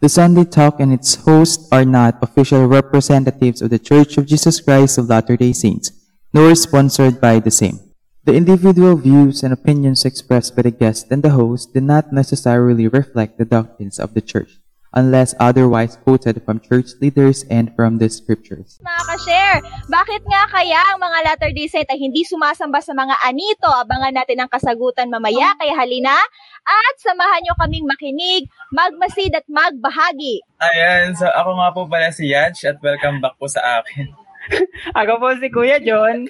The Sunday Talk and its hosts are not official representatives of the Church of Jesus Christ of Latter-day Saints, nor sponsored by the same. The individual views and opinions expressed by the guest and the host do not necessarily reflect the doctrines of the Church, unless otherwise quoted from church leaders and from the scriptures. Mga ka-share, bakit nga kaya ang mga Latter-day Saint ay hindi sumasamba sa mga anito? Abangan natin ang kasagutan mamaya, kaya halina at samahan nyo kaming makinig, magmasid at magbahagi. Ayan, so ako nga po pala si Yaj at welcome back po sa akin. Ako po si Kuya John.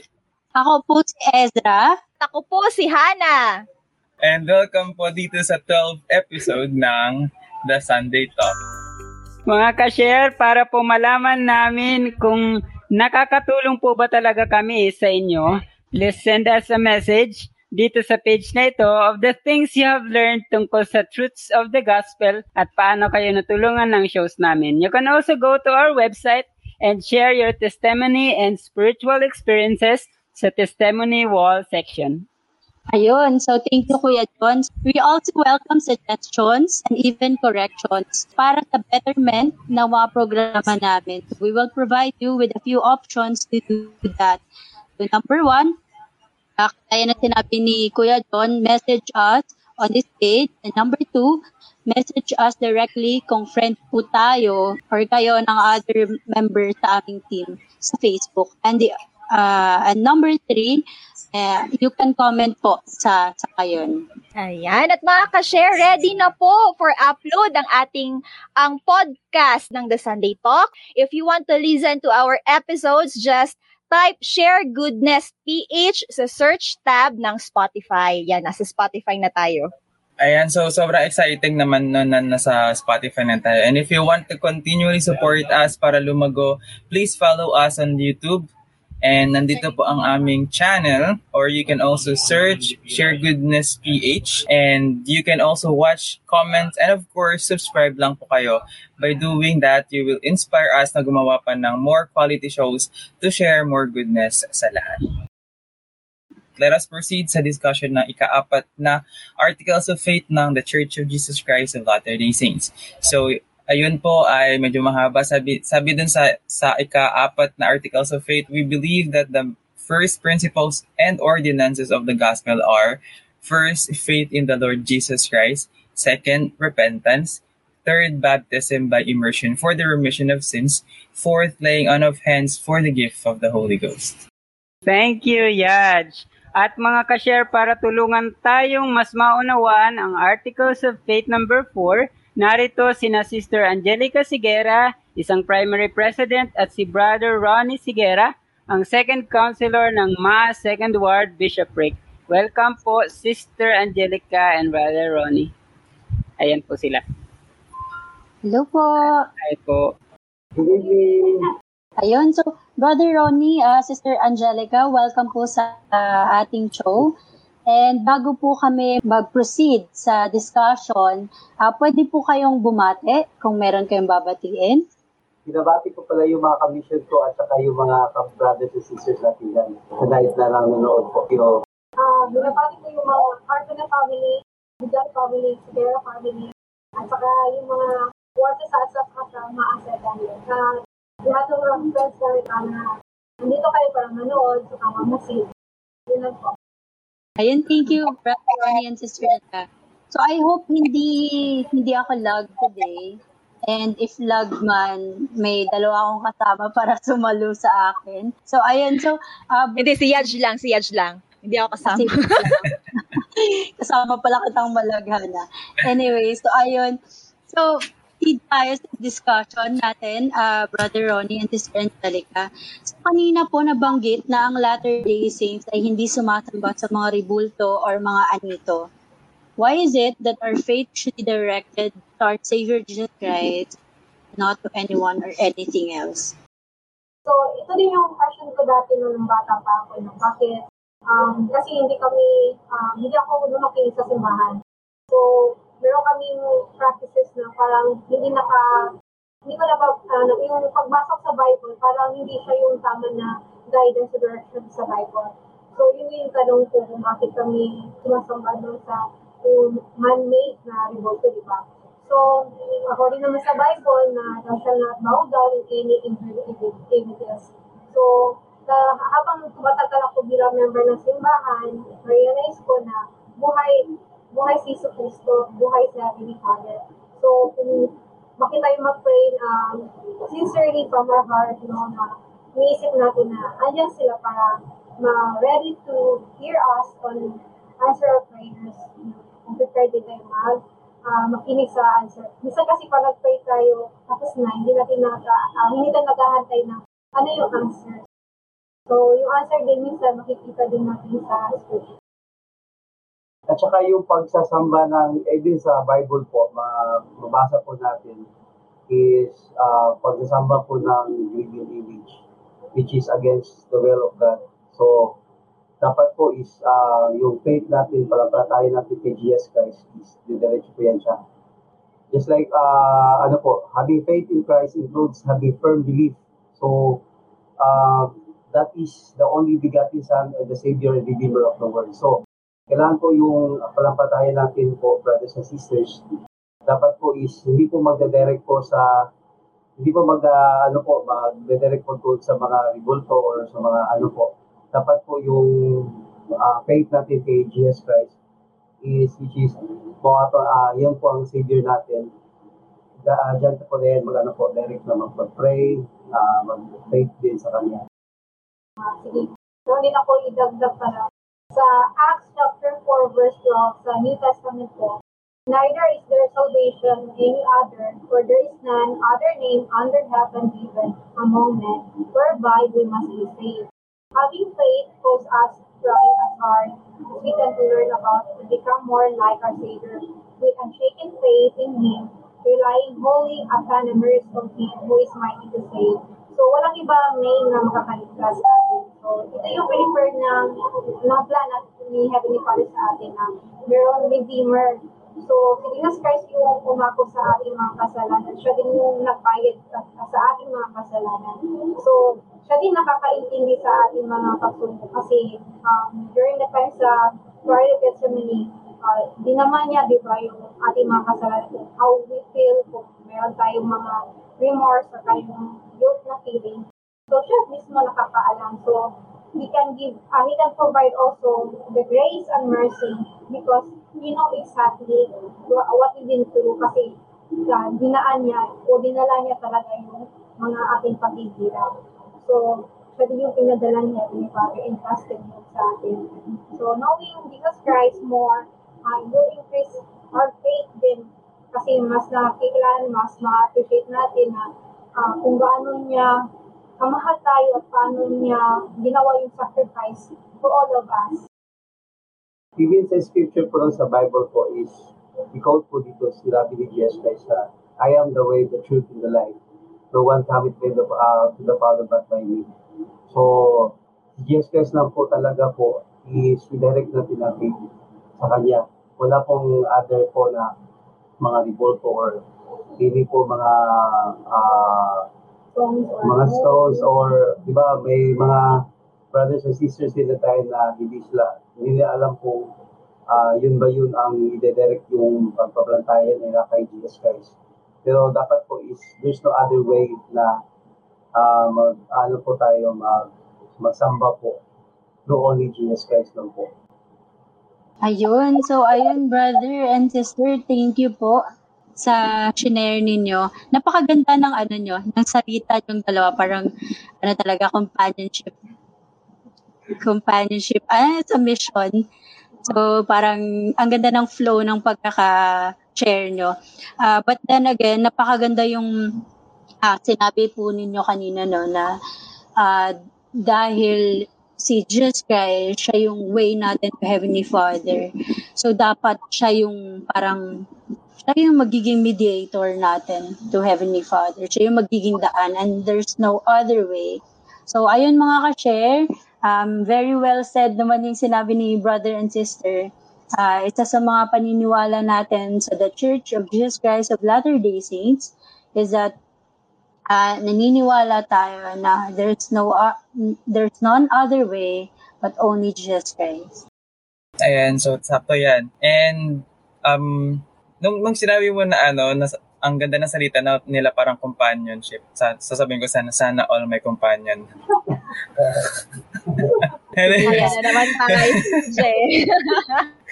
Ako po si Ezra. Ako po si Hana. And welcome po dito sa 12th episode ng The Sunday Talk. Mga ka-share, para po malaman namin kung nakakatulong po ba talaga kami sa inyo, please send us a message dito sa page na ito of the things you have learned tungkol sa truths of the gospel at paano kayo natulungan ng shows namin. You can also go to our website and share your testimony and spiritual experiences sa testimony wall section. Ayun, so thank you Kuya John. We also welcome suggestions and even corrections para sa betterment ng mga programa namin. We will provide you with a few options to do that. So number one, uh, kaya na sinabi ni Kuya John, message us on this page. And number two, message us directly kung friend po tayo or kayo ng other members sa aming team sa Facebook. And the uh, and number three, uh, you can comment po sa sa kayon. Ayan, at mga ka-share, ready na po for upload ang ating ang podcast ng The Sunday Talk. If you want to listen to our episodes, just type Share Goodness PH sa search tab ng Spotify. Yan, nasa Spotify na tayo. Ayan, so sobrang exciting naman no, na nasa Spotify na tayo. And if you want to continually support us para lumago, please follow us on YouTube. And nandito po ang aming channel or you can also search Share Goodness PH and you can also watch, comment, and of course, subscribe lang po kayo. By doing that, you will inspire us na gumawa pa ng more quality shows to share more goodness sa lahat. Let us proceed sa discussion ng ikaapat na Articles of Faith ng The Church of Jesus Christ of Latter-day Saints. So, ayun po ay medyo mahaba. Sabi, sabi dun sa, sa ika-apat na Articles of Faith, we believe that the first principles and ordinances of the gospel are first, faith in the Lord Jesus Christ. Second, repentance. Third, baptism by immersion for the remission of sins. Fourth, laying on of hands for the gift of the Holy Ghost. Thank you, Yaj. At mga ka-share, para tulungan tayong mas maunawaan ang Articles of Faith number 4, narito sina Sister Angelica Sigera, isang primary president, at si Brother Ronnie Sigera, ang second counselor ng MAS Second Ward Bishopric. Welcome po, Sister Angelica and Brother Ronnie. Ayan po sila. Hello po. Ay po. Ayun, so Brother Ronnie, uh, Sister Angelica, welcome po sa uh, ating show. And bago po kami mag-proceed sa discussion, uh, pwede po kayong bumate kung meron kayong babatiin. Binabati ko pala yung mga commission ko at saka yung mga brothers and sisters natin dyan. Sa night na lang nanonood po. Pero, Ah, binabati ko yung mga Carpena family, Vidal family, Sigera family, at saka yung mga watches sa asap at sa mga asset namin. Sa lahat ng mga friends namin na nandito kayo para manood, sa kama masid. Yun lang po. Ayun, thank you, Brother Ronnie and Sister Ella. So I hope hindi hindi ako lag today. And if lag man, may dalawa akong kasama para sumalo sa akin. So ayun, so uh, Hindi, si Yaj lang, si Yaj lang. Hindi ako kasama. Kasama pala kitang malaghana. Anyway, so ayun. So, lead tayo sa discussion natin, uh, Brother Ronnie and Sister Angelica. So, kanina po nabanggit na ang Latter-day Saints ay hindi sumasamba sa mga ribulto or mga anito. Why is it that our faith should be directed to our Savior Jesus Christ, not to anyone or anything else? So, ito din yung question ko dati nung bata pa ako. No? Bakit? Um, kasi hindi kami, um, hindi ako lumaki sa simbahan. So, meron kaming practices na parang hindi naka, hindi ko na pa, uh, yung pagbasok sa Bible, parang hindi siya yung tama na guidance sa direction sa Bible. So, yun yung tanong ko kung bakit kami sumasamba doon sa yung man-made na revolt, di ba? So, according naman sa Bible na thou shall not bow down in any images. So, uh, habang tumatagal ako bilang member ng simbahan, realize ko na buhay buhay si Iso Cristo, buhay si Heavenly Father. So, kung bakit tayo mag-pray um, sincerely from our heart, no, na iniisip natin na andyan sila para ma-ready to hear us on answer our prayers. Kung prepared din tayo mag uh, makinig sa answer. Minsan kasi pag nag-pray tayo, tapos na, hindi natin naka, uh, hindi tayo naghahantay na ano yung answer. So, yung answer din minsan makikita din natin sa scripture. At saka yung pagsasamba ng, eh din sa Bible po, mabasa po natin, is uh, pagsasamba po ng graven image, which is against the will of God. So, dapat po is uh, yung faith natin, palampalatayan natin kay Jesus Christ, is didiretso po yan siya. Just like, uh, ano po, having faith in Christ includes having firm belief. So, uh, that is the only begotten Son and the Savior and Redeemer of the world. So, kailangan po yung palampatayan natin po, brothers and sisters, dapat po is hindi po magde-direct po sa hindi po mag uh, ano po magde-direct po po sa mga revolto or sa mga ano po. Dapat po yung uh, faith natin kay Jesus Christ is which is po ato uh, yan po ang savior natin. Da, uh, dyan po din mag ano po direct na mag-pray uh, mag-faith din sa kanya. Uh, sige. So din ako idagdag pala sa Acts chapter 4 verse 12 sa New Testament po, Neither is there salvation any other, for there is none other name under heaven given among men, whereby we must be saved. Having faith calls us try as hard as we can to learn about to become more like our Savior, with unshaken faith in Him, relying wholly upon the mercy of Him who is mighty to save. So, walang ibang name na makakaligtas sa atin. So, ito yung preferred ng, ng plan at ni Heavenly Father sa atin na mayroong Redeemer. So, si Jesus Christ yung umako sa ating mga kasalanan. Siya din yung nagbayad sa ating mga kasalanan. So, siya din nakakaintindi sa ating mga pagsundo. Kasi um, during the time sa Garden of Gethsemane, uh, di naman niya, di ba, yung ating mga kasalanan, how we feel kung meron tayong mga remorse or tayong guilt na feeling. So, siya mismo nakakaalam. So, he can give, uh, he can provide also the grace and mercy because he know exactly what we've been through kasi uh, dinaan niya o dinala niya talaga yung mga ating paghihirap. So, din yung pinadala niya ni Father and trusted mo sa atin. So, knowing Jesus Christ more, uh, will increase our faith din kasi mas nakikilala, mas ma-appreciate natin na uh, kung gaano niya kamahal tayo at paano niya ginawa yung sacrifice for all of us. Even sa scripture po sa Bible po is, ikaw po dito, sinabi ni Jesus Christ na, I am the way, the truth, and the life. No one cometh to the, uh, to the Father but by me. So, Jesus Christ lang po talaga po is direct na natin sa Kanya. Wala pong other po na mga revolt or hindi po mga uh, mga stones or di ba may mga brothers and sisters din na tayo na hindi sila hindi nila alam kung uh, yun ba yun ang ide-direct yung pagpaplantayan nila kay Jesus Christ. Pero dapat po is there's no other way na uh, mag ano po tayo mag magsamba po no only Jesus Christ lang po. Ayun. So, ayun, brother and sister, thank you po sa shinare ninyo. Napakaganda ng ano nyo, ng salita yung dalawa. Parang, ano talaga, companionship. Companionship. Ah, sa mission. So, parang, ang ganda ng flow ng pagkaka-share nyo. Uh, but then again, napakaganda yung uh, sinabi po ninyo kanina, no, na uh, dahil si Jesus Christ, siya yung way natin to Heavenly Father. So, dapat siya yung parang, siya yung magiging mediator natin to Heavenly Father. Siya yung magiging daan and there's no other way. So, ayun mga ka-share, um, very well said naman yung sinabi ni brother and sister. Uh, isa sa mga paniniwala natin sa The Church of Jesus Christ of Latter-day Saints is that uh, naniniwala tayo na there's no uh, there's none other way but only Jesus Christ. Ayan, so sakto yan. And um, nung, nung sinabi mo na ano, na, ang ganda ng salita na nila parang companionship. Sa, sasabihin ko sana, sana all my companion. Ayan na naman tayo, Jay.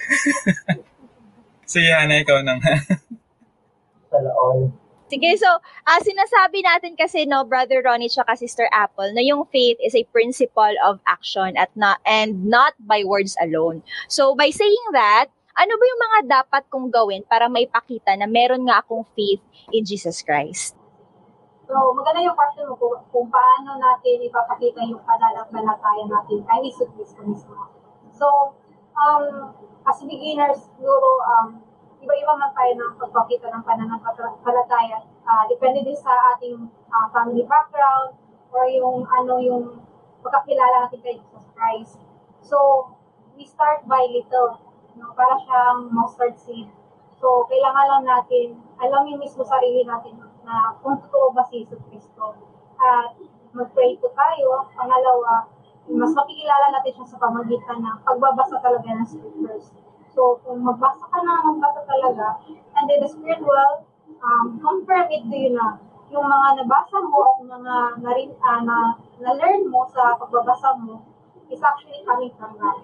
sige, Hana, ikaw nang. Sana all. Sige, so, ah sinasabi natin kasi, no, Brother Ronnie tsaka Sister Apple, na yung faith is a principle of action at not, and not by words alone. So, by saying that, ano ba yung mga dapat kong gawin para maipakita na meron nga akong faith in Jesus Christ? So, maganda yung question mo kung, kung paano natin ipapakita yung pananampalataya natin kay Jesus Cristo mismo. So, um, as beginners, siguro, um, iba-iba man tayo ng pagpakita ng pananampalataya. Uh, depende din sa ating uh, family background or yung ano yung pagkakilala natin kay Jesus Christ. So, we start by little, no? para siyang mustard seed. So, kailangan lang natin, alamin mismo sarili natin na kung totoo ba si Jesus Cristo. At mag-pray po tayo. Pangalawa, mas makikilala natin siya sa pamagitan ng pagbabasa talaga ng scriptures. So, kung magbasa ka na, magbasa talaga, and then the Spirit will um, confirm it to you na yung mga nabasa mo at mga narin, uh, na, na-learn mo sa pagbabasa mo is actually coming from God.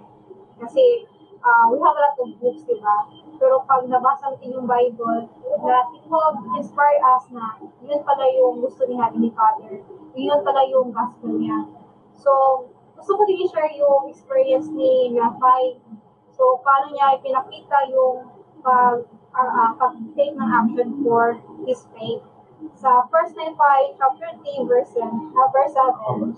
Kasi uh, we have a lot of books, di ba? Pero pag nabasa natin yung Bible, na it will inspire us na yun pala yung gusto ni Heavenly Father. Yun pala yung gospel niya. So, gusto ko din i-share yung experience ni Raphael So, paano niya ipinakita yung pag, uh, uh, pag-take ng action for his faith. Sa 1 Nephi chapter 3, verse, uh, verse 7,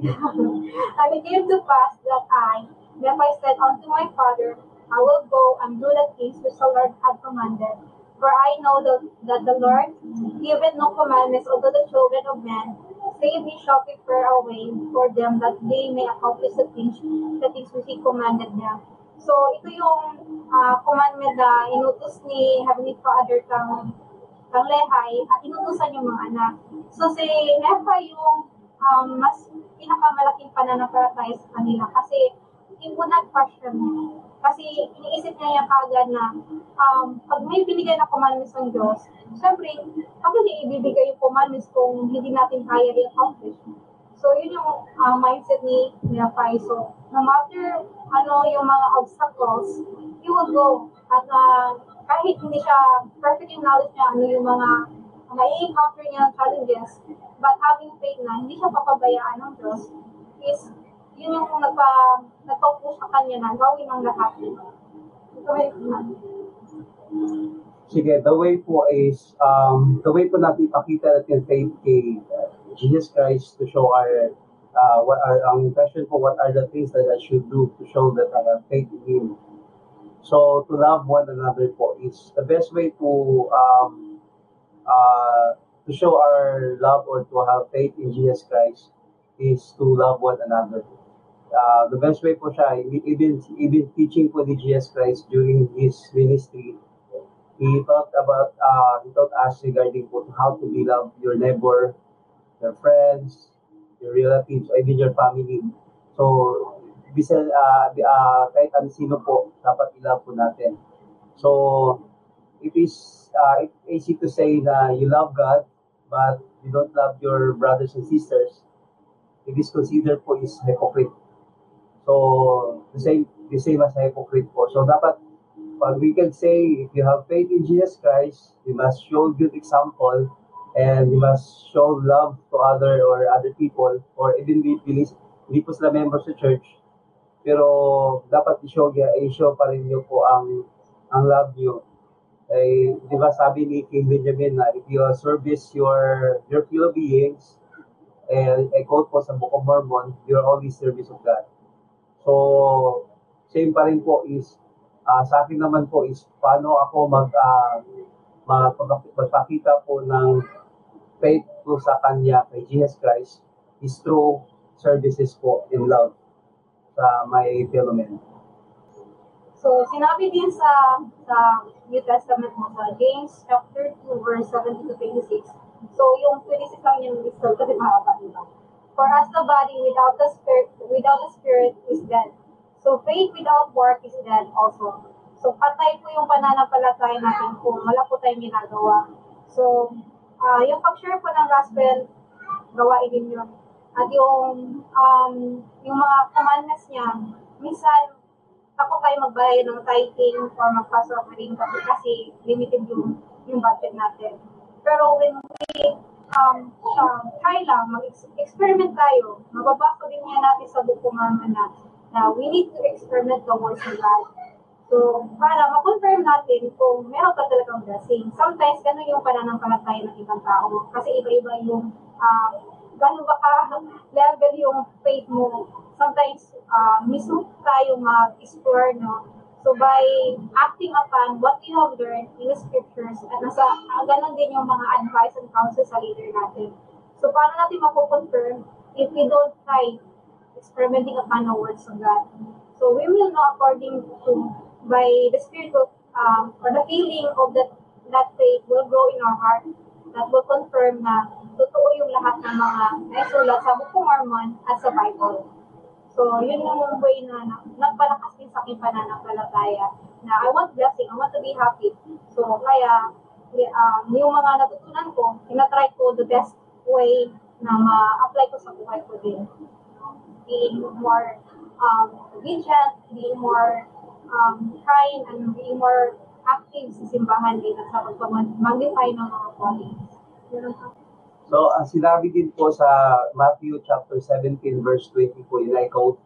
And it came to pass that I, Nephi said unto my father, I will go and do the things which the Lord had commanded. For I know that, that the Lord giveth no commandments unto the children of men, save he shall prepare a way for them that they may accomplish the things, the things which commanded them. So, ito yung uh, commandment na inutos ni Heavenly Father kang, kang Lehay at inutusan yung mga anak. So, si Nephi yung um, mas pinakamalaking pananampalataya sa kanila kasi hindi mo nag-question kasi iniisip niya yung kagad na um, pag may binigay na commandments ng Diyos, syempre, pag hindi ibibigay yung commandments kung hindi natin kaya i-accomplish. So, yun yung uh, mindset ni Nephi. So, no matter ano yung mga obstacles, he will go. At uh, kahit hindi siya perfect yung knowledge niya, ano yung mga na-encounter niya challenges, but having faith na hindi siya papabayaan ng Diyos, is yun yung nagpa, nagpa-push sa kanya na gawin ang lahat. Sige, the way po is, um, the way po natin ipakita natin faith kay uh, Jesus Christ to show our, uh, what are, ang question po, what are the things that I should do to show that I have faith in Him? So, to love one another po is the best way to, um, uh, to show our love or to have faith in Jesus Christ is to love one another. Uh, the best way po siya, even, even teaching po ni Jesus Christ during His ministry, He talked about, uh, He taught us regarding po how to be love your neighbor, your friends, your relatives, even your family. So, bisa, uh, uh, kahit ano sino po, dapat ilove po natin. So, it is uh, it's easy to say na you love God, but you don't love your brothers and sisters. It is considered po is hypocrite. So, the same, the same as hypocrite po. So, dapat, pag we can say, if you have faith in Jesus Christ, you must show good example and you must show love to other or other people or even hindi, hindi, po sila members sa church. Pero, dapat i-show, i-show pa rin nyo po ang, ang love nyo. Eh, di ba sabi ni King Benjamin na if you service your your fellow beings, eh, I quote po sa Book of Mormon, you're only service of God. So, same pa rin po is, uh, sa akin naman po is, paano ako mag, uh, magpakita po ng faith ko sa Kanya, kay Jesus Christ, is through services po in love sa my fellow men. So, sinabi din sa sa New Testament mo sa James chapter 2 verse 17 to 26. So, yung 26 lang yung list kasi mahaba, diba? For as the body without the spirit without the spirit is dead. So faith without work is dead also. So, patay po yung pananampalataya natin kung wala po tayong ginagawa. So, ah yung pag-share po ng gospel, gawain din yun. At yung, um, yung mga commandments niya, minsan, takot tayo magbayad ng tithing or mag-pass offering kasi, kasi limited yung, yung budget natin. Pero when we um, try lang, mag-experiment tayo, mababasa din niya natin sa Mormon na, na we need to experiment the words of God. So, para ma-confirm natin kung meron ka talagang blessing. Sometimes, ganun yung pananampalataya ng ibang tao. Kasi iba-iba yung, uh, ganun ba ka level yung faith mo. Sometimes, uh, mismo tayo mag-explore, no? So, by acting upon what we have learned in the scriptures, at nasa, uh, ganun din yung mga advice and counsel sa leader natin. So, paano natin makukonfirm if we don't try experimenting upon the words of God? So, we will know according to by the spirit of um, or the feeling of that that faith will grow in our heart that will confirm na totoo yung lahat ng mga naisulat sa Book of Mormon at sa Bible. So, yun yung way na, na nagpalakas din sa aking pananampalataya na I want blessing, I want to be happy. So, kaya um, yung mga natutunan ko, tinatry ko the best way na ma-apply ko sa buhay ko din. Being more um, vigilant, being more um, trying and being more active sa simbahan din at sa pag-magnify ng mga qualities. So, ang sinabi din po sa Matthew chapter 17 verse 20 po, in I quote,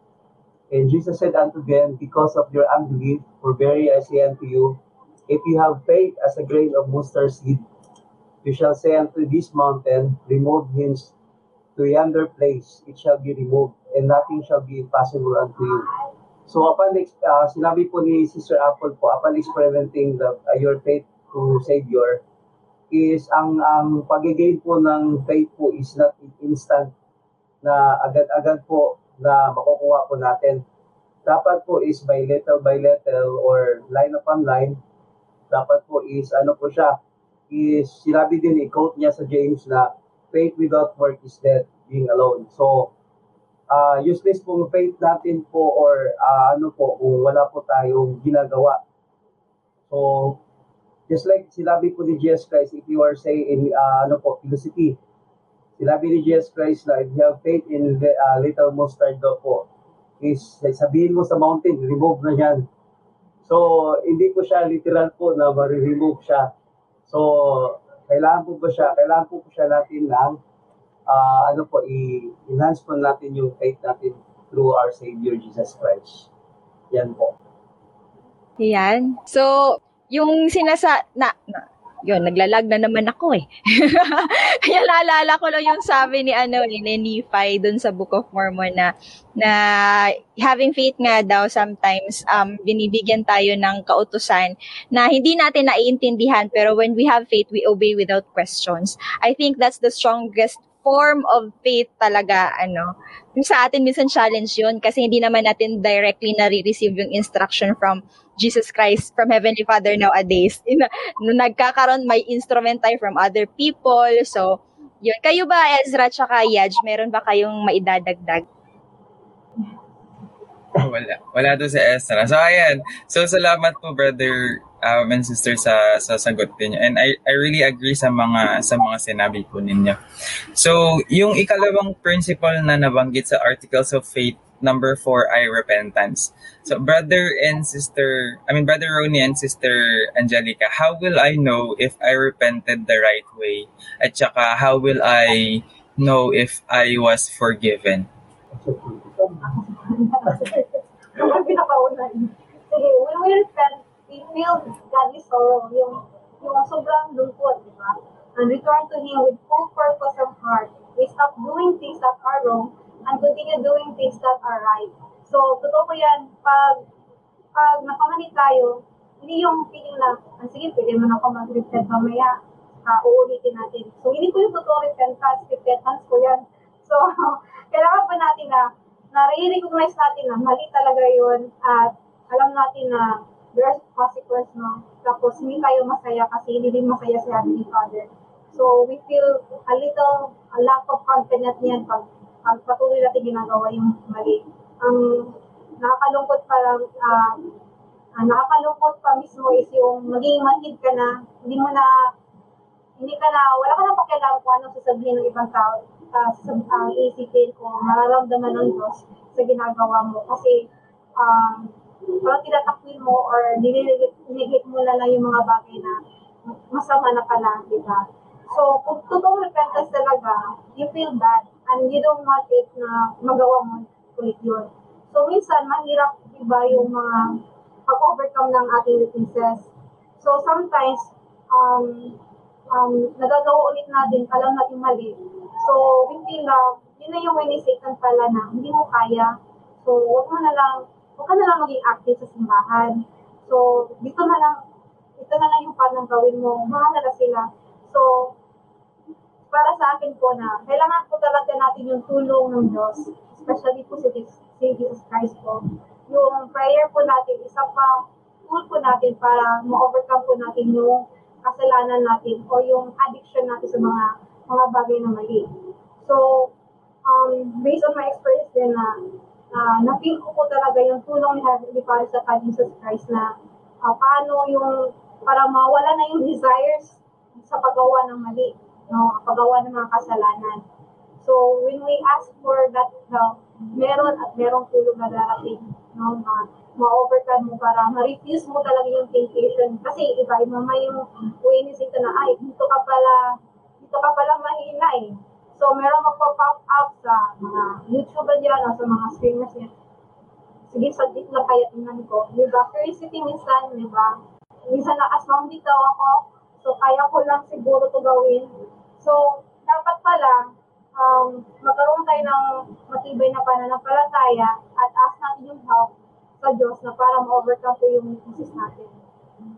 And Jesus said unto them, Because of your unbelief, for very I say unto you, if you have faith as a grain of mustard seed, you shall say unto this mountain, Remove hence to yonder place, it shall be removed, and nothing shall be impossible unto you. So upon uh, sinabi po ni Sister Apple po, upon experimenting the, uh, your faith to Savior, is ang ang pag-gain po ng faith po is not instant na agad-agad po na makukuha po natin. Dapat po is by little by little or line upon line. Dapat po is ano po siya, is sinabi din, i-quote niya sa James na faith without work is dead, being alone. So, uh, useless pong faith natin po or uh, ano po kung wala po tayong ginagawa. So, just like silabi po ni Jesus Christ, if you are saying in uh, ano po, philosophy, silabi ni Jesus Christ na if you have faith in the, uh, little mustard daw po, is sabihin mo sa mountain, remove na yan. So, hindi po siya literal po na ma-remove siya. So, kailangan po ba siya, kailangan po po siya natin ng uh, ano po, i-enhance po natin yung faith natin through our Savior Jesus Christ. Yan po. Yan. So, yung sinasa... Na, na, yun, naglalag na naman ako eh. Kaya naalala ko lang yung sabi ni ano ni Nephi dun sa Book of Mormon na na having faith nga daw sometimes um binibigyan tayo ng kautusan na hindi natin naiintindihan pero when we have faith we obey without questions. I think that's the strongest form of faith talaga, ano, sa atin minsan challenge yun kasi hindi naman natin directly nare-receive yung instruction from Jesus Christ, from Heavenly Father nowadays. Nagkakaroon, may instrument tayo from other people. So, yun. Kayo ba, Ezra, tsaka Yaj, meron ba kayong maidadagdag? Wala. Wala doon sa Ezra. So, ayan. So, salamat po, brother um, and sister sa sa sagot niyo. And I I really agree sa mga sa mga sinabi po ninyo. So, yung ikalawang principle na nabanggit sa Articles of Faith number four ay repentance. So, brother and sister, I mean, brother Ronnie and sister Angelica, how will I know if I repented the right way? At saka, how will I know if I was forgiven? Ang pinakauna. Sige, we will repent, feel godly sorrow, yung, yung sobrang lungkot, di ba? And return to Him with full purpose of heart. We stop doing things that are wrong and continue doing things that are right. So, totoo ko yan, pag, pag nakamali tayo, hindi yung feeling na, ah, sige, pwede mo na ako mag-repent mamaya, uh, uulitin natin. So, hindi ko yung totoo repentance, repentance ko yan. So, kailangan pa natin na na-recognize natin na mali talaga yun at alam natin na there's consequence, no? Tapos hindi tayo masaya kasi hindi din masaya si Heavenly Father. So we feel a little a lack of confidence niyan pag, pag patuloy natin ginagawa yung mali. Ang nakakalungkot parang uh, ah, nakakalungkot pa mismo is yung maging manhid ka na, hindi mo na, hindi ka na, wala ka na pakialam kung anong sasabihin ng ibang tao, uh, ang isipin o mararamdaman ng Diyos sa ginagawa mo. Kasi, um, parang tinatakwil mo or nililigit mo na lang yung mga bagay na masama na pala, di ba? So, kung totoong repentance talaga, you feel bad and you don't want it na magawa mo ulit yun. So, minsan, mahirap, di ba, yung mga pag-overcome ng ating weaknesses. So, sometimes, um, um, nagagawa ulit natin, alam natin mali. So, we feel na, yun na yung way ni Satan pala na, hindi mo kaya. So, huwag mo na lang, huwag ka na lang maging active sa simbahan. So, dito na lang, ito na lang yung paano gawin mo, mahala na sila. So, para sa akin po na, kailangan po talaga natin yung tulong ng Diyos, especially po si, si Jesus Christ po. Yung prayer po natin, isa pa tool po natin para ma-overcome po natin yung kasalanan natin o yung addiction natin sa mga mga bagay na mali. So, um, based on my experience din na uh, na-feel ko po talaga yung tulong ni Heavenly Father sa kanya Jesus Christ na uh, paano yung para mawala na yung desires sa paggawa ng mali no, paggawa ng mga kasalanan. So, when we ask for that help, meron at merong tulong na darating, no, ma, ma-overcome mo para ma-refuse mo talaga yung temptation. Kasi iba, iba may yung way ni Satan na, ay, dito ka pala, dito ka pala mahina eh. So, meron magpa-pop up sa mga YouTuber o sa mga streamers niya. Sige, saglit lang kaya tingnan ko. Di ba? Curiosity minsan, di ba? Minsan na aswang dito ako, So, kaya ko lang siguro to gawin. So, dapat pala, um, magkaroon tayo ng matibay na pananampalataya at ask natin yung help sa Diyos na para ma-overcome po yung weaknesses natin.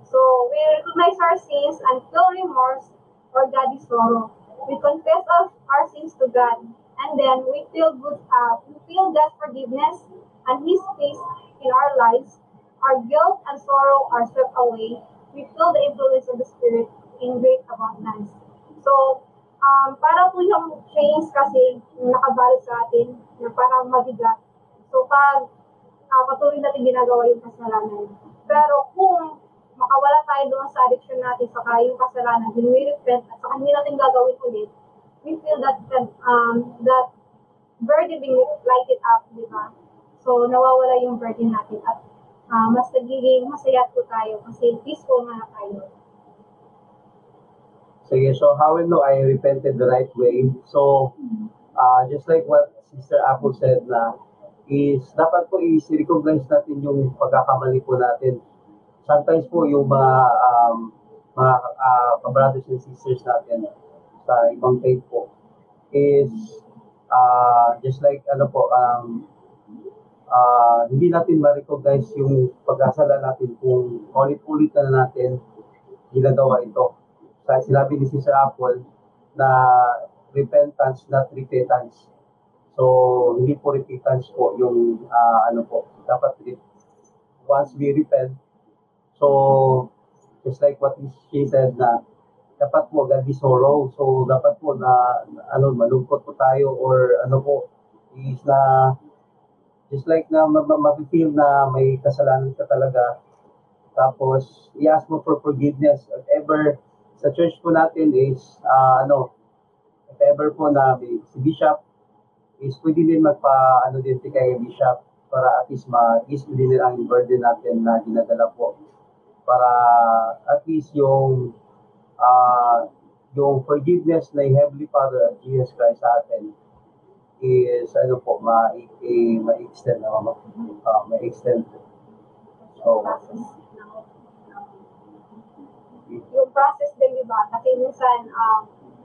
So, we recognize our sins and feel remorse or godly sorrow. We confess of our sins to God, and then we feel good. Uh, we feel God's forgiveness and His peace in our lives. Our guilt and sorrow are swept away. We feel the influence of the Spirit in great abundance. So, um, para po yung chains kasi nakabalot sa atin na parang mabigat. So, pag uh, patuloy natin ginagawa yung kasalanan. Pero kung makawala tayo doon sa addiction natin sa yung kasalanan, then we repent at saka hindi natin gagawin ulit, we feel that um, that burden being lighted up, di ba? So, nawawala yung burden natin at uh, mas nagiging masaya po tayo kasi peaceful na tayo. Sige, so how will know I repented the right way? So, uh, just like what Sister Apple said na, is dapat po i-recognize natin yung pagkakamali po natin. Sometimes po yung mga um, mga uh, brothers and sisters natin sa ibang faith po is uh, just like ano po um, uh, hindi natin ma-recognize yung pagkasala natin kung ulit-ulit na natin ginagawa ito kaya sinabi ni Sister Apple na repentance, not repentance. So, hindi po repentance po yung uh, ano po. Dapat once we repent, so just like what she said na dapat po be sorrow. So, dapat po na ano, malungkot po tayo or ano po is na just like na ma-feel na may kasalanan ka talaga tapos i-ask mo for forgiveness if ever sa church po natin is, uh, ano, if ever po na may, si Bishop, is pwede din magpa, ano din kay Bishop para at least ma-ease din ang burden natin na dinadala po. Para at least yung uh, yung forgiveness yung Heavenly Father at Jesus Christ sa atin is ano po ma-extend ma, uh, ma-extend. So, yung process din, di ba? Kasi minsan, um,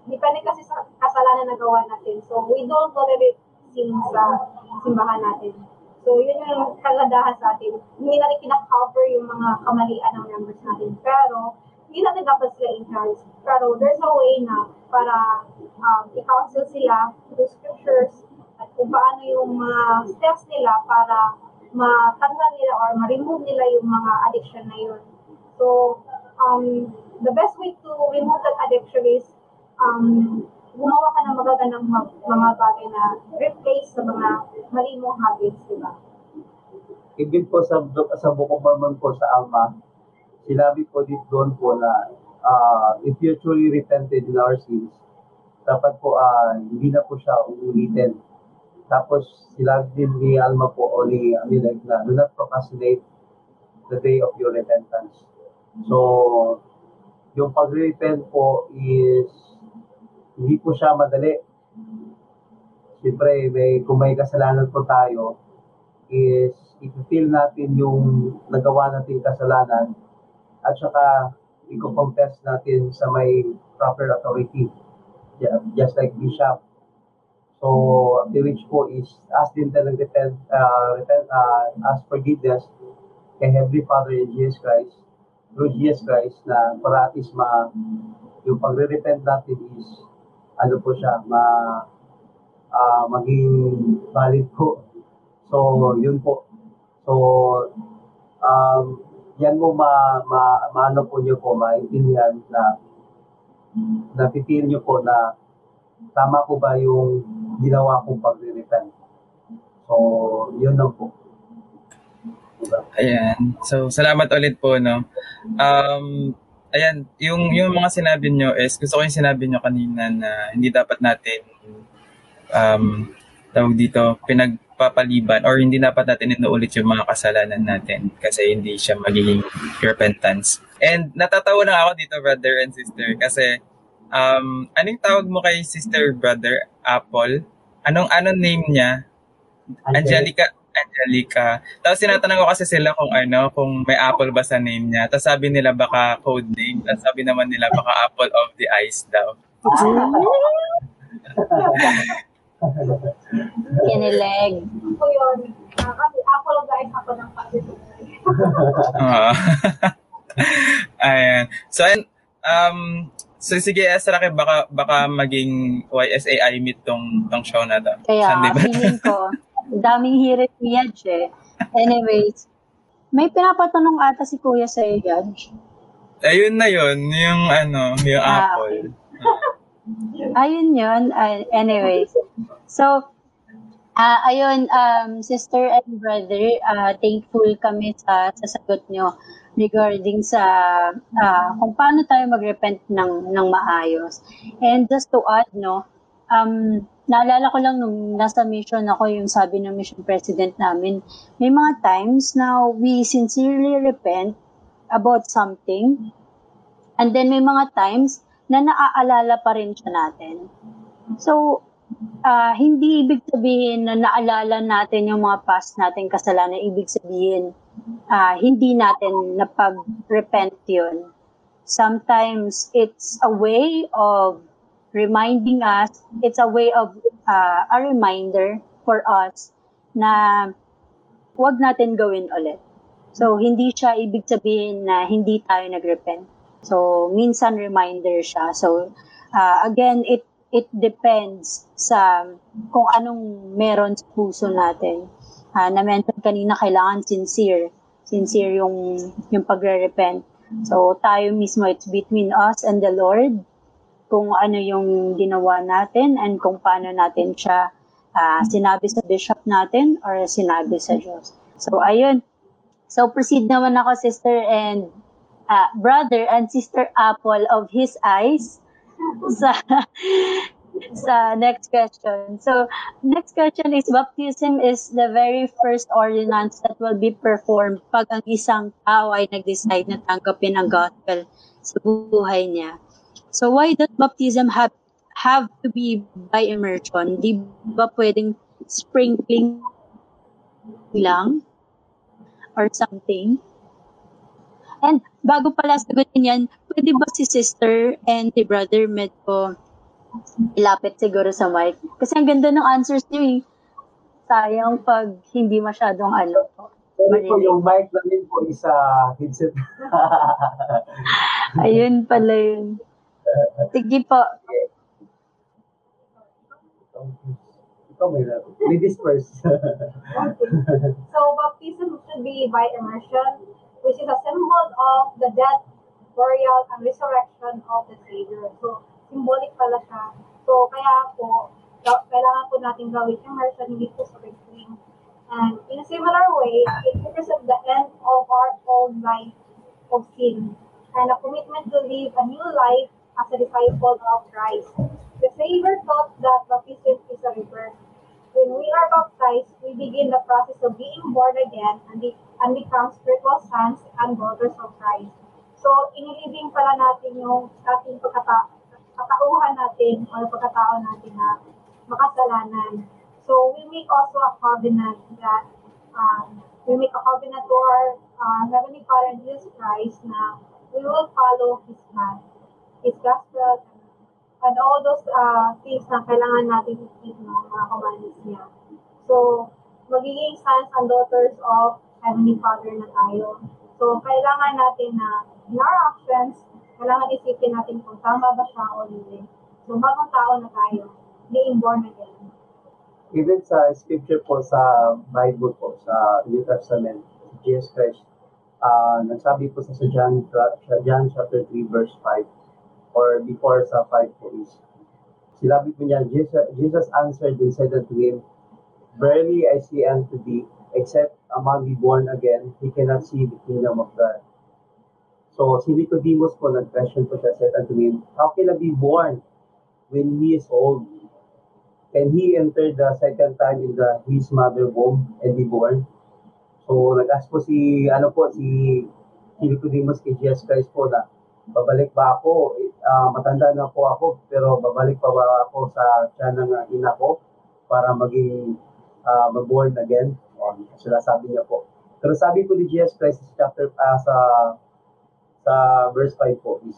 depende kasi sa kasalanan na gawa natin. So, we don't tolerate sin sa simbahan natin. So, yun yung kagandahan sa atin. Hindi natin kinakover yung mga kamalian ng members natin. Pero, hindi natin dapat sila encourage. Pero, there's a way na para um, i-counsel sila through scriptures at kung paano yung mga steps nila para matanggal nila or ma-remove nila yung mga addiction na yun. So, um, the best way to remove that addiction is um, gumawa ka ng magagandang mga bagay na replace sa mga mali mong habits, di ba? even po sa, sa of Mormon po sa Alma, sinabi po dito doon po na uh, if you truly repented in our sins, dapat po uh, hindi na po siya uulitin. Tapos sila din ni Alma po o ni Amileg na do not procrastinate the day of your repentance. So, yung pag-repent po is hindi po siya madali. Siyempre, may, kung may kasalanan po tayo, is i-feel natin yung nagawa natin kasalanan at saka i-confess natin sa may proper authority just like bishop so the which po is ask din tayo repent, uh, repent uh, ask forgiveness kay Heavenly Father in Jesus Christ through Jesus Christ na para at least ma yung pagre-repent natin is ano po siya ma uh, maging valid po so yun po so um, yan mo ma, ma, maano po niyo po, maintindihan na napipil niyo po na tama po ba yung ginawa kong pagre-repent. So, yun lang po. Ayan. So, salamat ulit po, no. Um, ayan, yung, yung mga sinabi nyo is, gusto ko yung sinabi nyo kanina na hindi dapat natin um, tawag dito, pinag, papaliban or hindi dapat natin inuulit yung mga kasalanan natin kasi hindi siya magiging repentance. And natatawa na ako dito, brother and sister, kasi um, anong tawag mo kay sister, brother? Apple? Anong anong name niya? Angelica. Angelica. Tapos tinatanong ko kasi sila kung ano, kung may Apple ba sa name niya. Tapos sabi nila baka code name. Tapos sabi naman nila baka Apple of the Ice daw. Kinileg. Ako yun. Uh, kasi Apple guys, ako ng pagdito. Ah. Ayan. So, um, so sige, Ezra, baka, baka maging YSAI meet tong, tong show na to. Kaya, Sunday ba? feeling ko, daming hirit ni Yaj eh. Anyways, may pinapatanong ata si Kuya sa iyo, Yaj. Ayun na yun, yung ano, yung Ah, Apple. Ayun yun. Uh, anyways. So, ah ayun, um, sister and brother, uh, thankful kami sa, sa sagot nyo regarding sa ah, kung paano tayo mag-repent ng, ng maayos. And just to add, no, um, naalala ko lang nung nasa mission ako, yung sabi ng mission president namin, may mga times na we sincerely repent about something and then may mga times na naaalala pa rin siya natin. So, ah, hindi ibig sabihin na naalala natin yung mga past natin kasalanan. Ibig sabihin, ah, hindi natin napag-repent yun. Sometimes, it's a way of reminding us, it's a way of ah, a reminder for us na wag natin gawin ulit. So, hindi siya ibig sabihin na hindi tayo nag-repent. So, minsan reminder siya. So, uh, again, it it depends sa kung anong meron sa puso natin. Uh, na-mention kanina, kailangan sincere. Sincere yung, yung pagre-repent. So, tayo mismo, it's between us and the Lord kung ano yung ginawa natin and kung paano natin siya uh, sinabi sa bishop natin or sinabi sa Diyos. So, ayun. So, proceed naman ako, sister, and uh, brother and sister Apple of his eyes sa sa next question. So, next question is, baptism is the very first ordinance that will be performed pag ang isang tao ay nag-decide na tanggapin ang gospel sa buhay niya. So, why does baptism have have to be by immersion? Di ba pwedeng sprinkling lang or something? And bago pala sagutin yan, pwede ba si sister and si brother medyo ilapit siguro sa mic? Kasi ang ganda ng answers niyo eh. Sayang pag hindi masyadong ano. Sorry po, yung mic namin po is uh, headset. Ayun pala yun. Sige po. Ikaw may Ladies first. Okay. So, baptism should be by immersion, which is a symbol of the death, burial, and resurrection of the Savior. So, symbolic pala siya. So, kaya po, ka- kailangan po natin gawin immersion, hindi po sprinkling. And in a similar way, it represents the end of our old life of sin and a commitment to live a new life as a disciple of Christ. The Savior taught that baptism is a rebirth. When we are baptized, we begin the process of being born again and, be, and become spiritual sons and daughters of Christ. So, inilibing pala natin yung ating pagkata katauhan natin o pagkatao natin na makasalanan. So, we make also a covenant that um, we make a covenant to our uh, Heavenly Father Jesus Christ na we will follow His plan, His gospel, and all those uh, things na kailangan natin i-keep, no, mga commandments niya. So, magiging sons and daughters of Heavenly Father na tayo. So, kailangan natin na in our actions, kailangan isipin natin kung tama ba siya o hindi. So, bagong tao na tayo, being born again. Even sa scripture po sa Bible po, sa New Testament, Jesus Christ, uh, nagsabi po sa John, sa John chapter 3 verse 5 or before sa 5 po is, sinabi po niya, Jesus, Jesus answered and said unto him, Verily I say unto thee, except a man be born again, he cannot see the kingdom of God. So, si Nicodemus po, nag-question po siya, said unto him, How can I be born when he is old? Can he enter the second time in the his mother womb and be born? So, nag-ask po si, ano po, si, si Nicodemus kay Jesus Christ po na, babalik ba ako? Ah, matanda na po ako, pero babalik pa ba ako sa tiyan ng ah, ina ko para maging uh, born again? O, sila sabi niya po. Pero sabi po ni Jesus Christ chapter, ah, sa sa verse 5 po is,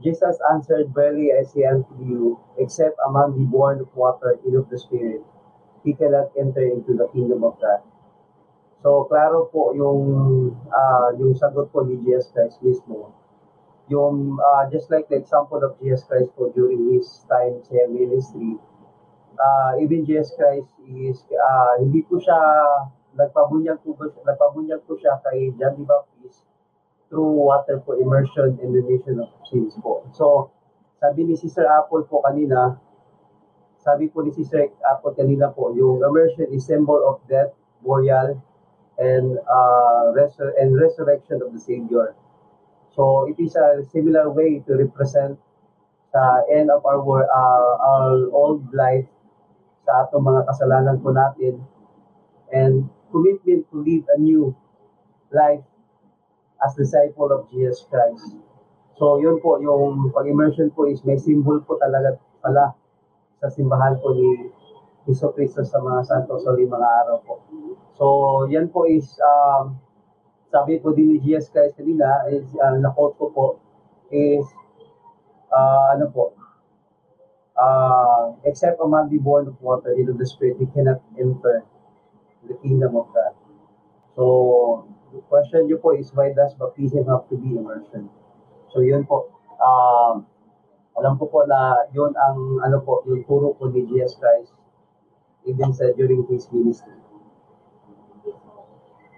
Jesus answered, Verily I say unto you, except a man be born of water and of the Spirit, he cannot enter into the kingdom of God. So, klaro po yung, ah, yung sagot po ni Jesus Christ mismo. Yung, ah, just like the example of Jesus Christ po during his time sa ministry, ah, even Jesus Christ is, ah, hindi po siya, nagpabunyag po, nagpabunyag po siya kay John the Baptist through water po immersion the nation of sins po. So, sabi ni Sister Apple po kanina, sabi po ni Sister Apple kanina po, yung immersion is symbol of death, burial, and uh, resur- and resurrection of the Savior. So, it is a similar way to represent sa end of our uh, our old life sa atong mga kasalanan po natin and commitment to live a new life as disciple of Jesus Christ. So yun po, yung pag-immersion po is may symbol po talaga pala sa simbahan po ni Iso Cristo sa mga santo sa mga araw po. So yan po is, um, sabi po din ni Jesus Christ kanina, is, uh, na-quote ko po, is, uh, ano po, uh, except a man be born of water and of the Spirit, he cannot enter the kingdom of God. So, the question niyo po is why does baptism have to be immersion? So, yun po. Um, alam ko po na yun ang ano po, yung turo po ni Jesus Christ even said during his ministry.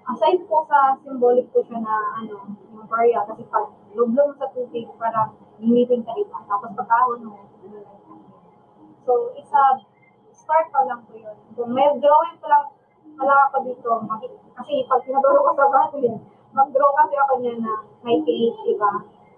Aside po sa symbolic po siya na ano, yung barya, kasi pag lublong sa tubig, parang limiting ka diba? Tapos pagkahon mo, ano yan. So, it's a start pa lang po yun. Kung may drawing pa lang pala ako dito, kasi pag pinaduro ko sa battle, mag-draw kasi ako niya na may cake, diba?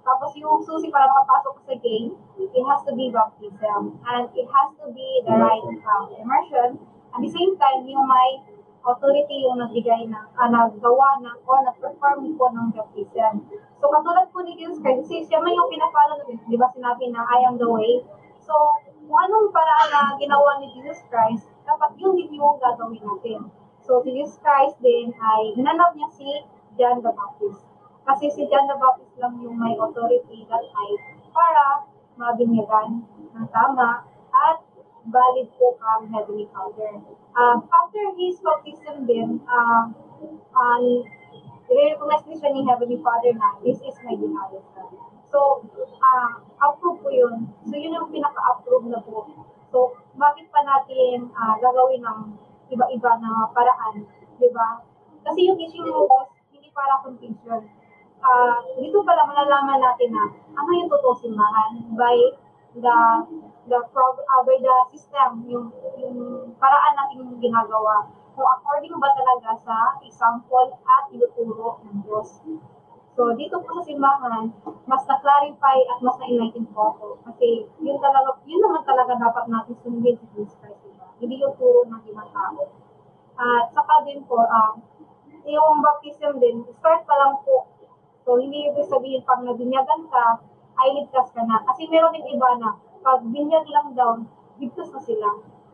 Tapos yung susi para makapasok sa game, it has to be baptism. And it has to be the right um, immersion. At the same time, yung may authority yung nagbigay ng, uh, naggawa ng, or nag-perform po ng baptism. So, katulad po ni Jesus Christ, kasi siya may yung pinapalo natin, di ba sinabi na, I am the way. So, kung anong paraan na ginawa ni Jesus Christ, dapat yun din yung gagawin natin. So, si Jesus Christ din ay hinanap niya si John the Baptist. Kasi si John the Baptist lang yung may authority that time para mabinyagan ng tama valid po ang Heavenly Father. Um, after his baptism din, um, um, i-recognize din siya ni Heavenly Father na this is my beloved son. So, uh, approve po yun. So, yun yung pinaka-approve na po. So, bakit pa natin uh, gagawin ng iba-iba na paraan, di ba? Kasi yung issue mo, hindi para confusion. Uh, dito pala malalaman natin na ano yung totoo simbahan by the the prog- uh, by the system, yung, yung paraan natin ginagawa. kung according ba talaga sa example at tinuturo ng Diyos. So, dito po sa simbahan, mas na-clarify at mas na-enlighten po ako. Kasi yun talaga, yun naman talaga dapat natin sundin si Jesus Christ? Hindi yung turo ng ibang tao. At saka din po, um, yung baptism din, start pa lang po. So, hindi ibig sabihin pag nabinyagan ka, ligtas ka na. Kasi meron din iba na, pag binyag lang daw, ligtas na sila.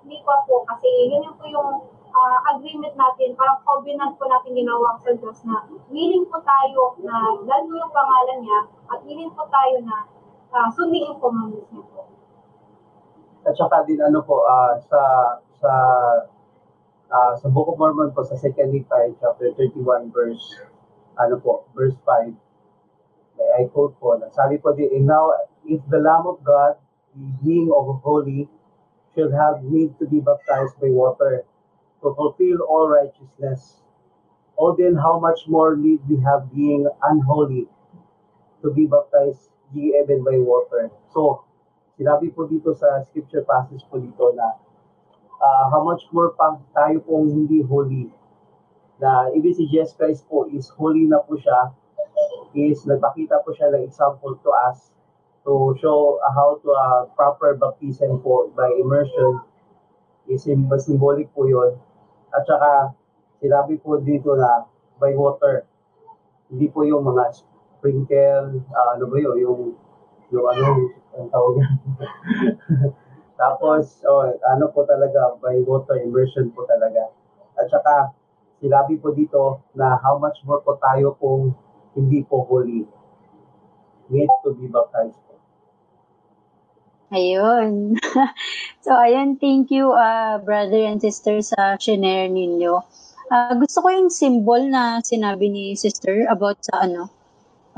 Hindi pa po, kasi yun yung po yung uh, agreement natin, parang covenant po natin ginawa sa Diyos na willing po tayo na lalo yung pangalan niya at willing po tayo na uh, sundin yung commandments niya po. At saka din ano po, uh, sa sa uh, sa Book of Mormon po sa 2 Nephi chapter 31 verse ano po, verse 5. I quote po, sabi po din, and now if the Lamb of God, being of holy, should have need to be baptized by water to fulfill all righteousness. O then how much more need we have being unholy to be baptized ye even by water. So, sinabi po dito sa scripture passage po dito na uh, how much more pag tayo pong hindi holy na ibig si Jesus Christ po is holy na po siya is nagpakita po siya ng example to us to show uh, how to uh, proper baptism po by immersion. Is symbolic po yon at saka sinabi po dito na by water. Hindi po yung mga sprinkle uh, ano ba yun yung yung ano ang tawag tapos oh, ano po talaga by water immersion po talaga. At saka sinabi po dito na how much more po tayo kung hindi po holy. Need to be baptized po. Ayun. so, ayun, thank you, uh, brother and sister, sa shinare ninyo. Uh, gusto ko yung symbol na sinabi ni sister about sa ano,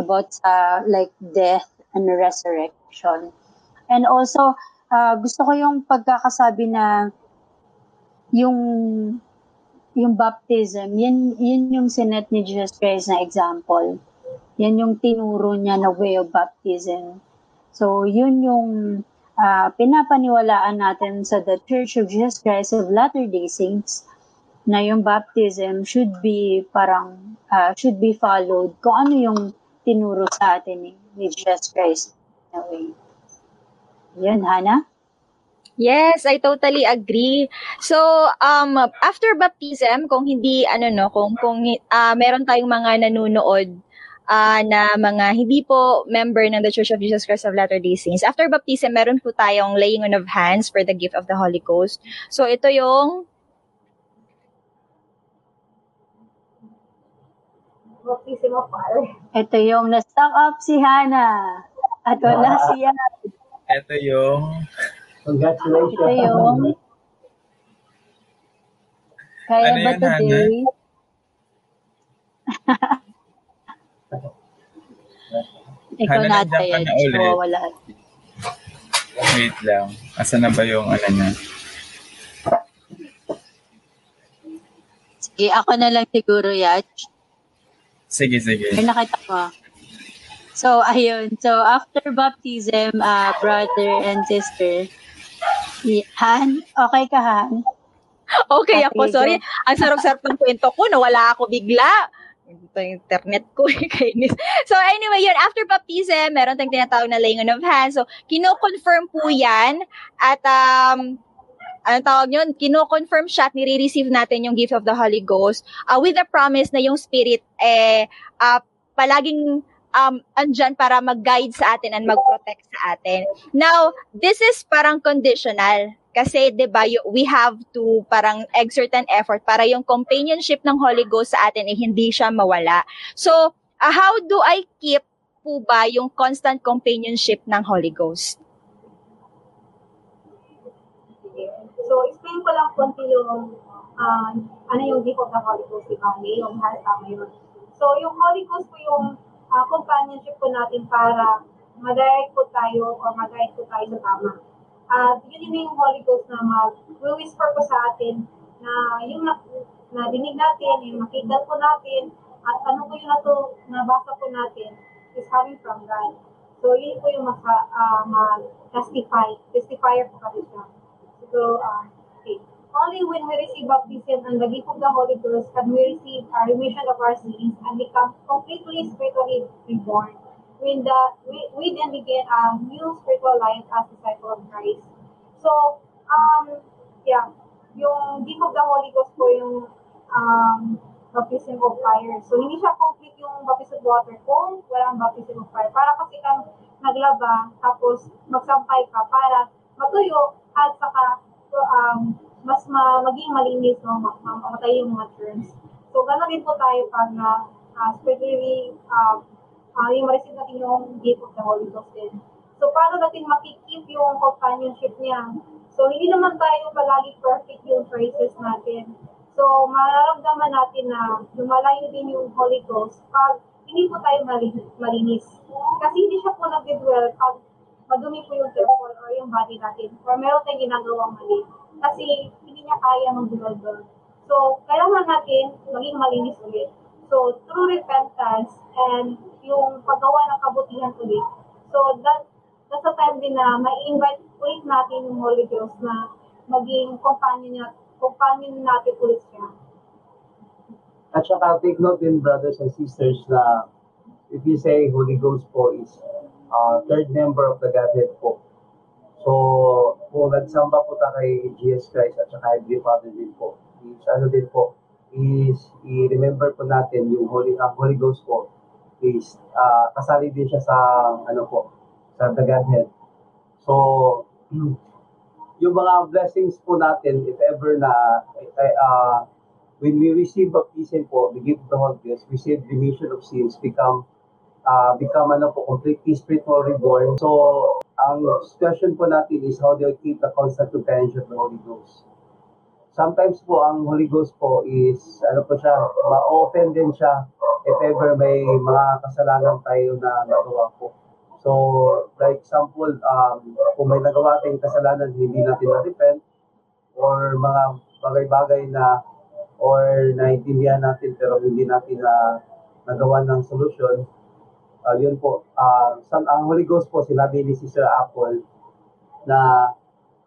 about sa like death and resurrection. And also, uh, gusto ko yung pagkakasabi na yung yung baptism, yan, yan yung sinet ni Jesus Christ na example. Yan yung tinuro niya na way of baptism. So, yun yung uh, pinapaniwalaan natin sa The Church of Jesus Christ of Latter-day Saints na yung baptism should be parang, uh, should be followed kung ano yung tinuro sa atin ni, ni Jesus Christ na way. Yun, Hana? Yes, I totally agree. So, um after baptism, kung hindi ano no, kung kung uh, meron tayong mga nanonood uh, na mga hindi po member ng The Church of Jesus Christ of Latter-day Saints. After baptism, meron po tayong laying on of hands for the gift of the Holy Ghost. So, ito yung baptism of fire. Ito yung na-stock up si Hana. At wala siya. Ito yung Congratulations. Ito yung Kaya Ano ba yun, today? Ikaw Hana, na tayo. na ulit. Wala. Wait lang. Asa na ba yung ano niya? Sige, ako na lang siguro, Yach. Sige, sige. Ay, nakita ko. So, ayun. So, after baptism, uh, brother and sister, si Han, okay ka, Han? Okay Okay, ako, sorry. Ang sarap-sarap ng kwento ko, nawala ako bigla. Ito yung internet ko, eh, kainis. So anyway, yun, after baptism, meron tayong tinatawag na laying on of hands. So, kino-confirm po yan at um, anong tawag yun? Kino-confirm siya at nire-receive natin yung gift of the Holy Ghost uh, with the promise na yung Spirit eh, uh, palaging um, andyan para mag-guide sa atin and mag-protect sa atin. Now, this is parang conditional. Kasi, di ba, we have to parang exert an effort para yung companionship ng Holy Ghost sa atin eh, hindi siya mawala. So, uh, how do I keep po ba yung constant companionship ng Holy Ghost? So, explain ko lang konti yung uh, ano yung gift of the Holy Ghost, di ba? Yung has tama yun. So, yung Holy Ghost po yung uh, companionship po natin para mag-direct po tayo or mag-guide po tayo sa tama. At yun yun yung Holy Ghost na mag-whisper po sa atin na yung na, na dinig natin, yung makita po natin, at ano po yung nato, nabasa po natin is coming from God. So, yun po yung maka, uh, mag-testify, testifier po kasi siya. So, uh, okay. Only when we receive baptism and the gift of the Holy Ghost can we receive a remission of our sins and become completely spiritually reborn. When the we, we then begin a new spiritual life as disciple of Christ. So, um, yeah, yung gift of the Holy Ghost po yung um, baptism of fire. So, hindi siya complete yung baptism of water kung walang baptism of fire. Para kasi kang naglaba, tapos magsampay ka para matuyo at saka so, um, mas ma maging malinis, no? Ma- ma- mamatay yung mga germs. So, gano'n din po tayo pag na uh, spiritually, uh, uh, yung ma-receive natin yung gift of the Holy Ghost din. So, paano natin makikip yung companionship niya? So, hindi naman tayo palagi perfect yung choices natin. So, mararamdaman natin na lumalayo din yung Holy Ghost pag hindi po tayo mali- malinis. Kasi hindi siya po nag-dwell pag madumi po yung temple or yung body natin or meron tayong ginagawang mali. Kasi hindi niya kaya doon. So, kailangan natin maging malinis ulit. So, through repentance and yung paggawa ng kabutihan ulit. So, that, that's the time din na mai-invite ulit natin yung Holy Ghost na maging companion, niya, companion natin ulit siya. At saka take note din brothers and sisters na if you say Holy Ghost po is uh, third member of the Godhead po. So, kung nagsamba po tayo kay Jesus Christ at saka Heavenly Father din po, is ano din po, is i-remember po natin yung Holy, ang Holy Ghost po is uh, kasali din siya sa ano po, sa the Godhead. So, yung mga blessings po natin, if ever na uh, when we receive baptism po, the gift of the Holy Ghost, receive remission of sins, become uh, become ano po, completely spiritual reborn. So, ang question po natin is how do I keep the constant companionship of the Holy Ghost? Sometimes po, ang Holy Ghost po is, ano po siya, ma-open din siya if ever may mga kasalanan tayo na nagawa po. So, like example, um, kung may nagawa tayong kasalanan, hindi natin na-repent, or mga bagay-bagay na or naintindihan natin pero hindi natin na nagawa ng solusyon, uh, yun po. Uh, sa, ang Holy Ghost po, sinabi ni Sister Apple na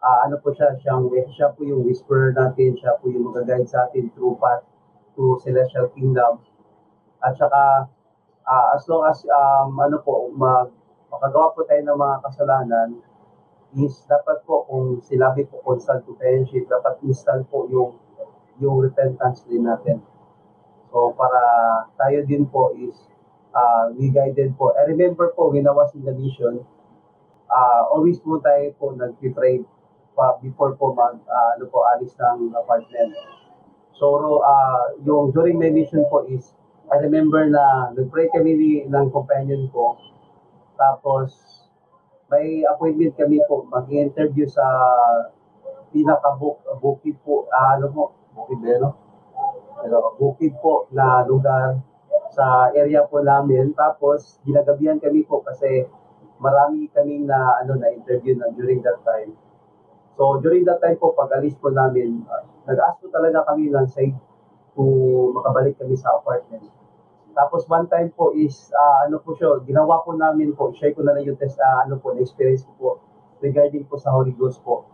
uh, ano po siya, siyang, siya po yung whisperer natin, siya po yung mag-guide sa atin through path to celestial kingdom. At saka, uh, as long as, um, ano po, mag, makagawa po tayo ng mga kasalanan, is dapat po kung sinabi po constant companionship, dapat instant po yung yung repentance din natin. So para tayo din po is uh, we guided po. I remember po when I was in the mission, uh, always po tayo po nag-pray pa before po mag uh, ano po alis ng apartment. So uh, yung during my mission po is I remember na nag-pray kami ni, ng companion ko. Tapos may appointment kami po mag-interview sa pinaka-book bukid po, uh, ano po, bukid yun, no? Pero bukid po na lugar sa area po namin. Tapos ginagabihan kami po kasi marami kaming na ano na interview na during that time. So during that time po pag alis po namin, uh, nag-ask po talaga kami ng side kung makabalik kami sa apartment. Tapos one time po is uh, ano po siya, ginawa po namin po, share ko na lang yung test uh, ano po, na experience ko po regarding po sa Holy Ghost po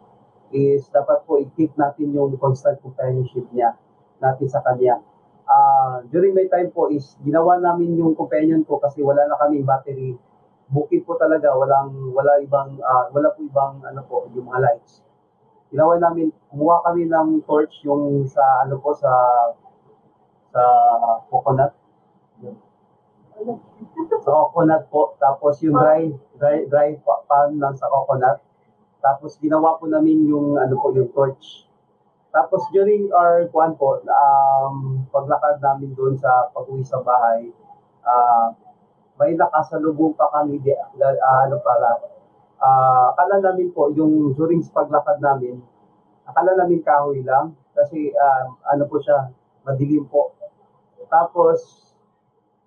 is dapat po i-keep natin yung constant companionship niya natin sa kanya. Uh, during my time po is ginawa namin yung companion ko kasi wala na kaming battery. Bukid po talaga, walang wala ibang uh, wala po ibang ano po yung mga lights. Ginawa namin, kumuha kami ng torch yung sa ano po sa sa coconut. Sa coconut po, tapos yung dry dry dry pan lang sa coconut. Tapos ginawa po namin yung ano po yung torch. Tapos during our kwan po, um, paglakad namin doon sa pag-uwi sa bahay, uh, may nakasalubong pa kami, di, uh, ano pala, uh, akala namin po, yung during paglakad namin, akala namin kahoy lang, kasi uh, ano po siya, madilim po. Tapos,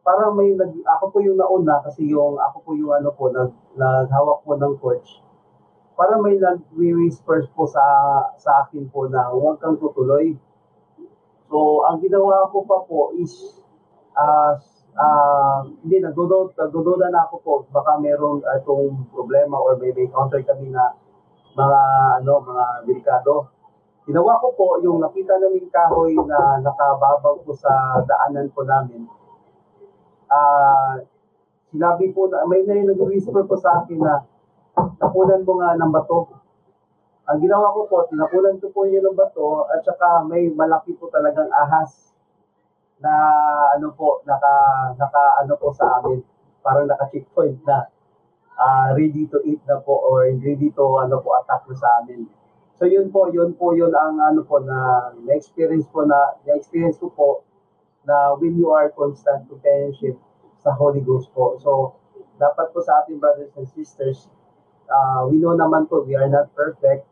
parang may, nag, ako po yung nauna, kasi yung, ako po yung ano po, nag, naghawak po ng torch para may nag-whispers po sa sa akin po na huwag kang tutuloy. So, ang ginawa ko pa po is uh, uh, hindi, nagdududa, nagdududa na ako po. Baka meron itong problema or may may counter kami na mga ano mga delikado. ginawa ko po yung nakita namin kahoy na nakababag po sa daanan po namin. Ah, sinabi po na may may nag-whisper po sa akin na tapunan mo nga ng bato. Ang ginawa ko po, tinapunan ko po yun ng bato at saka may malaki po talagang ahas na ano po, naka, naka ano po sa amin, parang naka-checkpoint na ah, ready to eat na po or ready to ano po attack na sa amin. So yun po, yun po yun ang ano po na na-experience po na na-experience ko po na when you are constant companionship sa Holy Ghost po. So dapat po sa ating brothers and sisters, uh, we know naman po we are not perfect,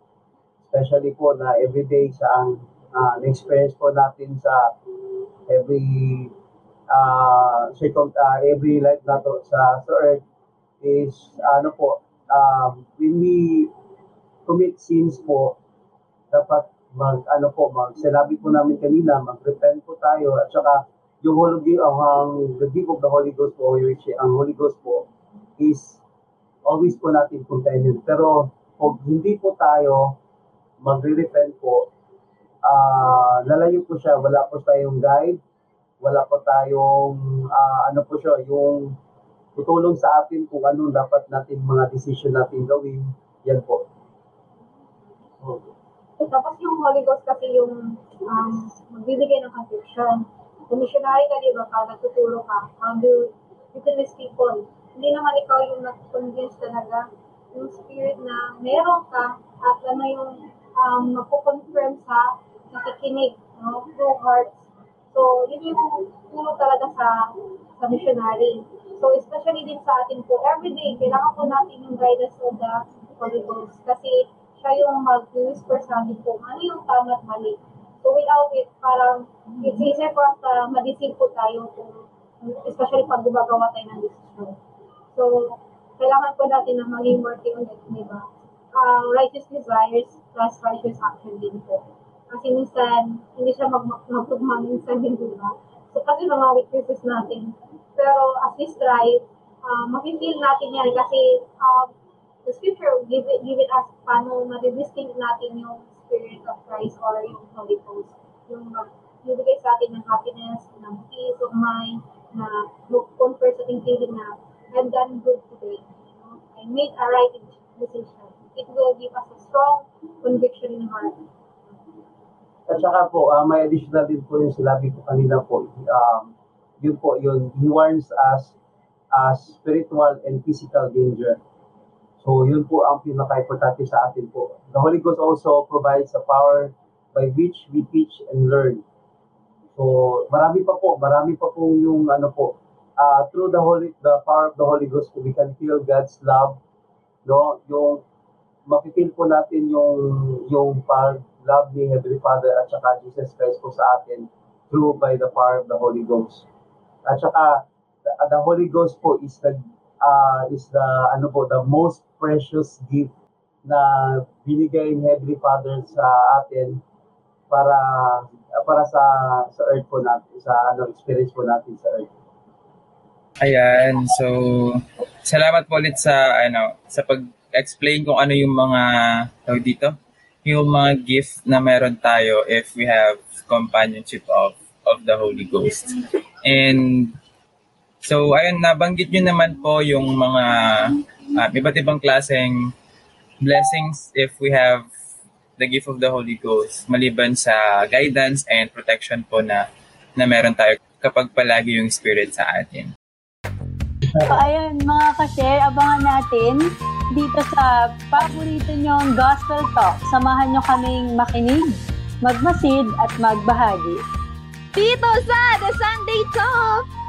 especially po na everyday sa ang uh, na-experience po natin sa every uh, circum, uh, every life na to sa, sa earth is ano po um, when we commit sins po dapat mag ano po mag sinabi po namin kanina mag-repent po tayo. At saka yung Holy ang, ang the gift of the Holy Ghost po which ang Holy Ghost po is always po natin companion pero kung hindi po tayo magre-repent po ah lalayo po siya wala po tayong guide wala po tayong ah, ano po siya yung tutulong sa atin kung ano dapat natin mga decision natin gawin. Yan po. So, Tapos yung Holy Ghost kasi yung um, magbibigay ng conviction. Kung missionary ka, di ba, pag nagtutulong ka, how do you convince people? Hindi naman ikaw yung nag-convince talaga yung spirit na meron ka at ano yung um, magpo-confirm sa nakikinig, no? through hearts. So, yun yung tulong talaga sa sa missionary. So, especially din sa atin po, everyday, kailangan po natin yung guidance of the Holy Ghost. Kasi siya yung mag-whisper sa atin kung ano yung tama at mali. So, without it, parang it's easier for us na ma-deceive po tayo kung especially pag gumagawa tayo ng decision. So, kailangan po natin na maging worthy ulit, di ba? Uh, righteous desires plus righteous action din po. Kasi minsan, hindi siya mag magtugma minsan din, di ba? So, kasi mga weaknesses natin. Pero as we strive, uh, mafe-feel natin yan kasi um, the scripture will give it, give it us paano ma-distinct natin yung spirit of Christ or yung Holy Ghost. Yung magbibigay sa atin ng happiness, ng peace of mind, na mag-confer sa ating feeling na I've done good today. I made a right decision. It will give us a strong conviction in heart. at saka po, ah, may additional din po yung sinabi ko kanina po. Um, yun po, yun, he warns us as spiritual and physical danger. So yun po ang pinaka-importante sa atin po. The Holy Ghost also provides a power by which we teach and learn. So marami pa po, marami pa po yung ano po. Uh, through the Holy, the power of the Holy Ghost, we can feel God's love. No, yung mapipil po natin yung yung pag-love ni Heavenly Father at saka Jesus Christ po sa atin through by the power of the Holy Ghost. At saka the, the Holy Ghost po is the uh, is the ano po the most precious gift na binigay ni Heavenly Father sa atin para para sa sa earth po natin sa ano experience po natin sa earth. Ayan, so salamat po ulit sa ano sa pag-explain kung ano yung mga tawag dito, yung mga gift na meron tayo if we have companionship of of the Holy Ghost. And so ayun nabanggit niyo naman po yung mga uh, iba't ibang klaseng blessings if we have the gift of the Holy Ghost maliban sa guidance and protection po na na meron tayo kapag palagi yung spirit sa atin. So, ayun, mga ka-share, abangan natin dito sa paborito nyong Gospel Talk. Samahan nyo kaming makinig, magmasid, at magbahagi. Dito sa The Sunday Talk!